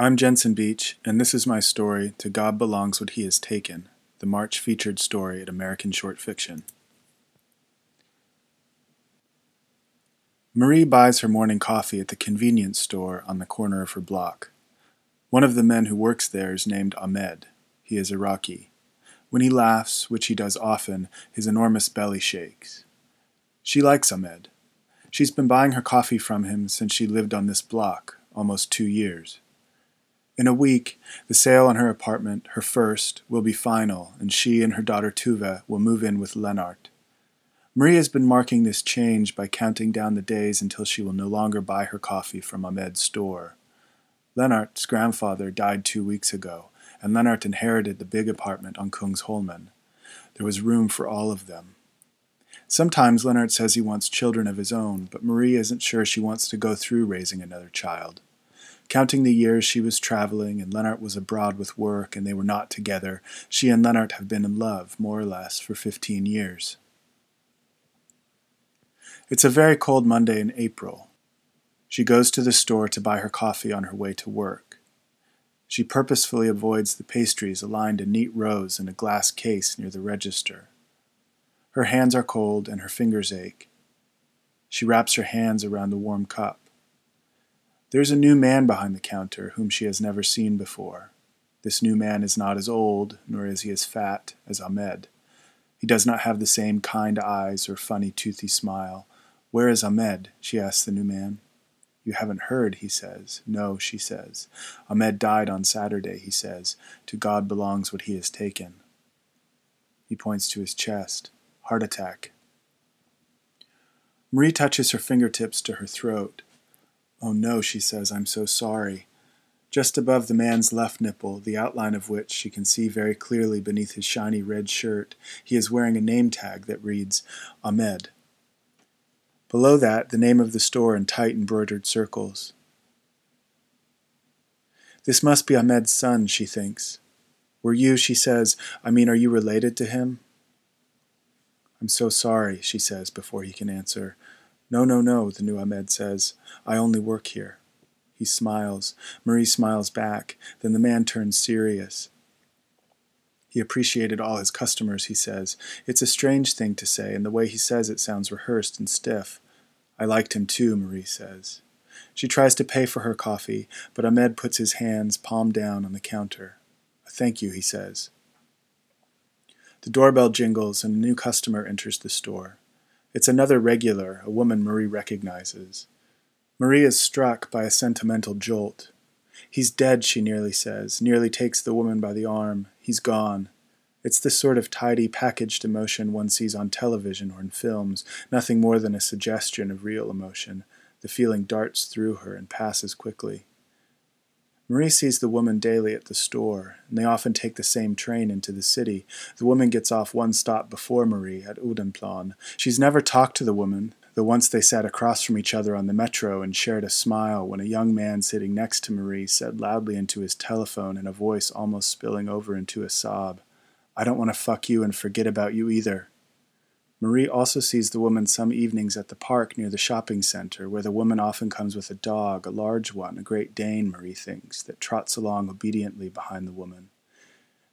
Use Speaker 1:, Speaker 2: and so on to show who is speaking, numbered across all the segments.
Speaker 1: I'm Jensen Beach, and this is my story, To God Belongs What He Has Taken, the March featured story at American Short Fiction. Marie buys her morning coffee at the convenience store on the corner of her block. One of the men who works there is named Ahmed. He is Iraqi. When he laughs, which he does often, his enormous belly shakes. She likes Ahmed. She's been buying her coffee from him since she lived on this block, almost two years. In a week, the sale on her apartment, her first, will be final, and she and her daughter Tuva will move in with Lennart. Marie has been marking this change by counting down the days until she will no longer buy her coffee from Ahmed's store. Lennart's grandfather died two weeks ago, and Lennart inherited the big apartment on Kungsholmen. There was room for all of them. Sometimes Lennart says he wants children of his own, but Marie isn't sure she wants to go through raising another child. Counting the years she was traveling and Lennart was abroad with work and they were not together, she and Lennart have been in love, more or less, for 15 years. It's a very cold Monday in April. She goes to the store to buy her coffee on her way to work. She purposefully avoids the pastries aligned in neat rows in a glass case near the register. Her hands are cold and her fingers ache. She wraps her hands around the warm cup. There's a new man behind the counter whom she has never seen before. This new man is not as old, nor is he as fat as Ahmed. He does not have the same kind eyes or funny toothy smile. Where is Ahmed? she asks the new man. You haven't heard, he says. No, she says. Ahmed died on Saturday, he says. To God belongs what he has taken. He points to his chest. Heart attack. Marie touches her fingertips to her throat. Oh no, she says, I'm so sorry. Just above the man's left nipple, the outline of which she can see very clearly beneath his shiny red shirt, he is wearing a name tag that reads Ahmed. Below that, the name of the store in tight embroidered circles. This must be Ahmed's son, she thinks. Were you, she says, I mean, are you related to him? I'm so sorry, she says before he can answer. No, no, no, the new Ahmed says. I only work here. He smiles. Marie smiles back. Then the man turns serious. He appreciated all his customers, he says. It's a strange thing to say, and the way he says it sounds rehearsed and stiff. I liked him too, Marie says. She tries to pay for her coffee, but Ahmed puts his hands palm down on the counter. Thank you, he says. The doorbell jingles and a new customer enters the store. It's another regular, a woman Marie recognizes. Marie is struck by a sentimental jolt. He's dead, she nearly says, nearly takes the woman by the arm. He's gone. It's the sort of tidy, packaged emotion one sees on television or in films, nothing more than a suggestion of real emotion. The feeling darts through her and passes quickly. Marie sees the woman daily at the store, and they often take the same train into the city. The woman gets off one stop before Marie at Odenplan. She's never talked to the woman, though once they sat across from each other on the metro and shared a smile when a young man sitting next to Marie said loudly into his telephone in a voice almost spilling over into a sob, I don't want to fuck you and forget about you either. Marie also sees the woman some evenings at the park near the shopping center, where the woman often comes with a dog, a large one, a Great Dane, Marie thinks, that trots along obediently behind the woman.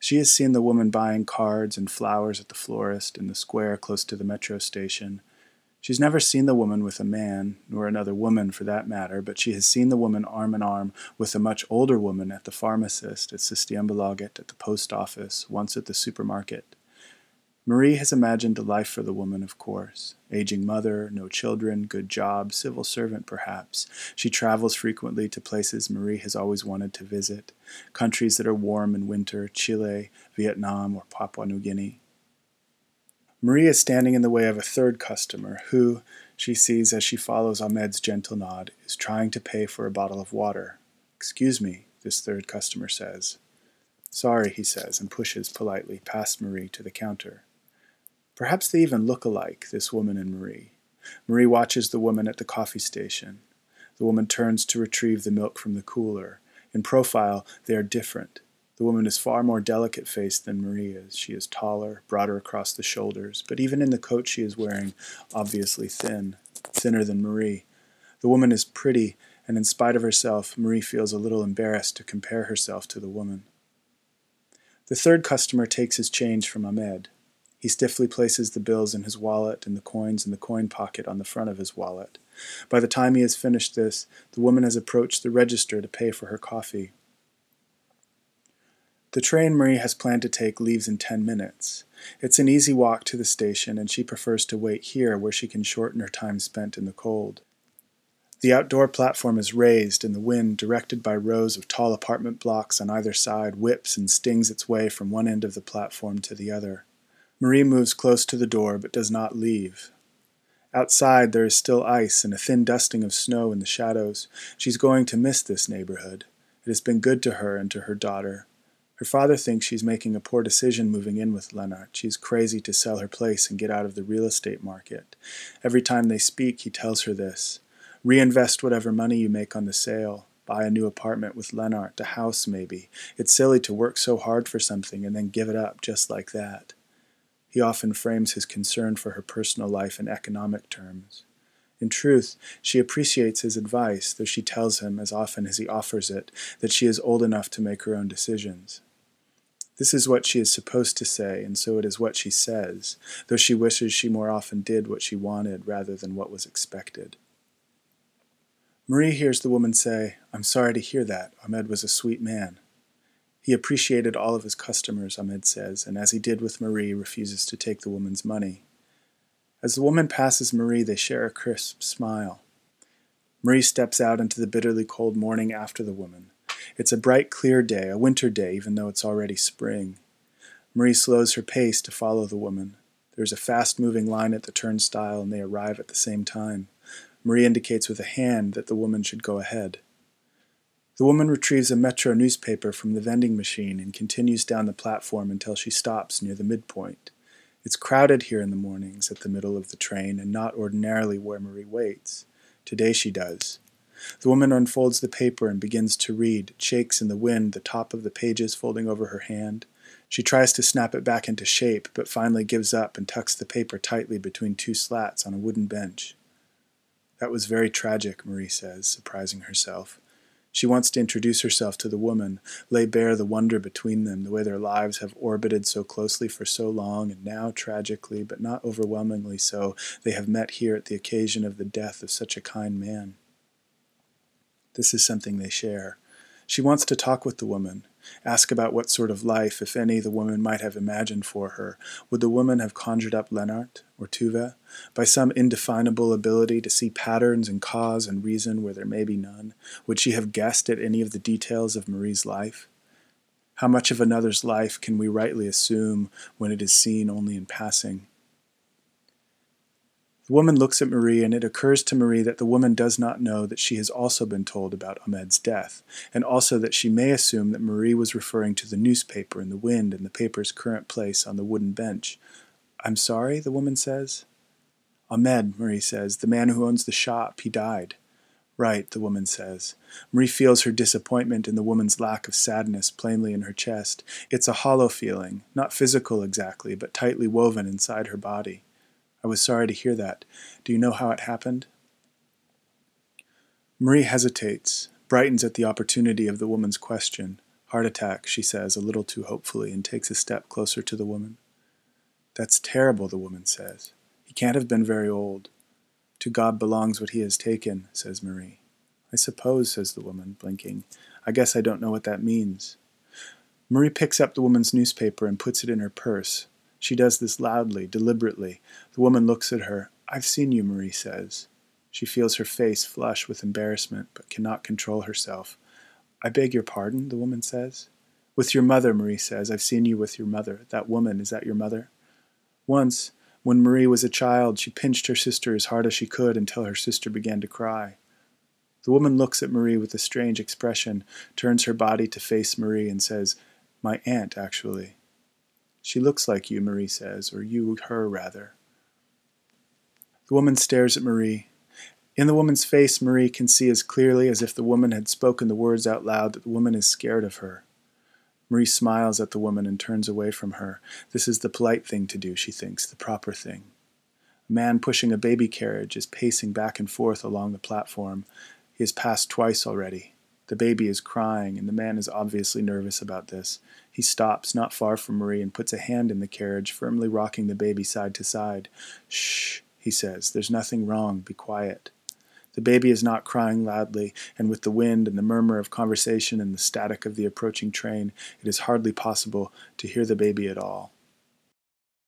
Speaker 1: She has seen the woman buying cards and flowers at the florist in the square close to the metro station. She's never seen the woman with a man, nor another woman for that matter, but she has seen the woman arm in arm with a much older woman at the pharmacist, at Systembolaget, at the post office, once at the supermarket. Marie has imagined a life for the woman, of course. Aging mother, no children, good job, civil servant perhaps. She travels frequently to places Marie has always wanted to visit, countries that are warm in winter, Chile, Vietnam, or Papua New Guinea. Marie is standing in the way of a third customer who, she sees as she follows Ahmed's gentle nod, is trying to pay for a bottle of water. Excuse me, this third customer says. Sorry, he says, and pushes politely past Marie to the counter. Perhaps they even look alike, this woman and Marie. Marie watches the woman at the coffee station. The woman turns to retrieve the milk from the cooler. In profile, they are different. The woman is far more delicate faced than Marie is. She is taller, broader across the shoulders, but even in the coat she is wearing, obviously thin, thinner than Marie. The woman is pretty and in spite of herself, Marie feels a little embarrassed to compare herself to the woman. The third customer takes his change from Ahmed. He stiffly places the bills in his wallet and the coins in the coin pocket on the front of his wallet. By the time he has finished this, the woman has approached the register to pay for her coffee. The train Marie has planned to take leaves in 10 minutes. It's an easy walk to the station, and she prefers to wait here where she can shorten her time spent in the cold. The outdoor platform is raised, and the wind, directed by rows of tall apartment blocks on either side, whips and stings its way from one end of the platform to the other. Marie moves close to the door but does not leave. Outside, there is still ice and a thin dusting of snow in the shadows. She's going to miss this neighborhood. It has been good to her and to her daughter. Her father thinks she's making a poor decision moving in with Lennart. She's crazy to sell her place and get out of the real estate market. Every time they speak, he tells her this. Reinvest whatever money you make on the sale. Buy a new apartment with Lennart, a house maybe. It's silly to work so hard for something and then give it up just like that. He often frames his concern for her personal life in economic terms. In truth, she appreciates his advice, though she tells him, as often as he offers it, that she is old enough to make her own decisions. This is what she is supposed to say, and so it is what she says, though she wishes she more often did what she wanted rather than what was expected. Marie hears the woman say, I'm sorry to hear that. Ahmed was a sweet man. He appreciated all of his customers, Ahmed says, and as he did with Marie, refuses to take the woman's money. As the woman passes Marie, they share a crisp smile. Marie steps out into the bitterly cold morning after the woman. It's a bright, clear day, a winter day, even though it's already spring. Marie slows her pace to follow the woman. There's a fast moving line at the turnstile, and they arrive at the same time. Marie indicates with a hand that the woman should go ahead. The woman retrieves a Metro newspaper from the vending machine and continues down the platform until she stops near the midpoint. It's crowded here in the mornings at the middle of the train and not ordinarily where Marie waits. Today she does. The woman unfolds the paper and begins to read, shakes in the wind the top of the pages folding over her hand. She tries to snap it back into shape, but finally gives up and tucks the paper tightly between two slats on a wooden bench. That was very tragic, Marie says, surprising herself. She wants to introduce herself to the woman, lay bare the wonder between them, the way their lives have orbited so closely for so long, and now, tragically, but not overwhelmingly so, they have met here at the occasion of the death of such a kind man. This is something they share. She wants to talk with the woman, Ask about what sort of life, if any, the woman might have imagined for her. Would the woman have conjured up Lennart or Tuva? By some indefinable ability to see patterns and cause and reason where there may be none? Would she have guessed at any of the details of Marie's life? How much of another's life can we rightly assume when it is seen only in passing? The woman looks at Marie, and it occurs to Marie that the woman does not know that she has also been told about Ahmed's death, and also that she may assume that Marie was referring to the newspaper and the wind and the paper's current place on the wooden bench. I'm sorry, the woman says. Ahmed, Marie says, the man who owns the shop, he died. Right, the woman says. Marie feels her disappointment in the woman's lack of sadness plainly in her chest. It's a hollow feeling, not physical exactly, but tightly woven inside her body. I was sorry to hear that. Do you know how it happened? Marie hesitates, brightens at the opportunity of the woman's question. Heart attack, she says, a little too hopefully, and takes a step closer to the woman. That's terrible, the woman says. He can't have been very old. To God belongs what he has taken, says Marie. I suppose, says the woman, blinking. I guess I don't know what that means. Marie picks up the woman's newspaper and puts it in her purse, she does this loudly, deliberately. The woman looks at her. I've seen you, Marie says. She feels her face flush with embarrassment, but cannot control herself. I beg your pardon, the woman says. With your mother, Marie says. I've seen you with your mother. That woman, is that your mother? Once, when Marie was a child, she pinched her sister as hard as she could until her sister began to cry. The woman looks at Marie with a strange expression, turns her body to face Marie, and says, My aunt, actually. She looks like you, Marie says, or you her, rather. The woman stares at Marie. In the woman's face, Marie can see as clearly as if the woman had spoken the words out loud that the woman is scared of her. Marie smiles at the woman and turns away from her. This is the polite thing to do, she thinks, the proper thing. A man pushing a baby carriage is pacing back and forth along the platform. He has passed twice already. The baby is crying, and the man is obviously nervous about this. He stops not far from Marie and puts a hand in the carriage, firmly rocking the baby side to side. Shh, he says. There's nothing wrong. Be quiet. The baby is not crying loudly, and with the wind and the murmur of conversation and the static of the approaching train, it is hardly possible to hear the baby at all.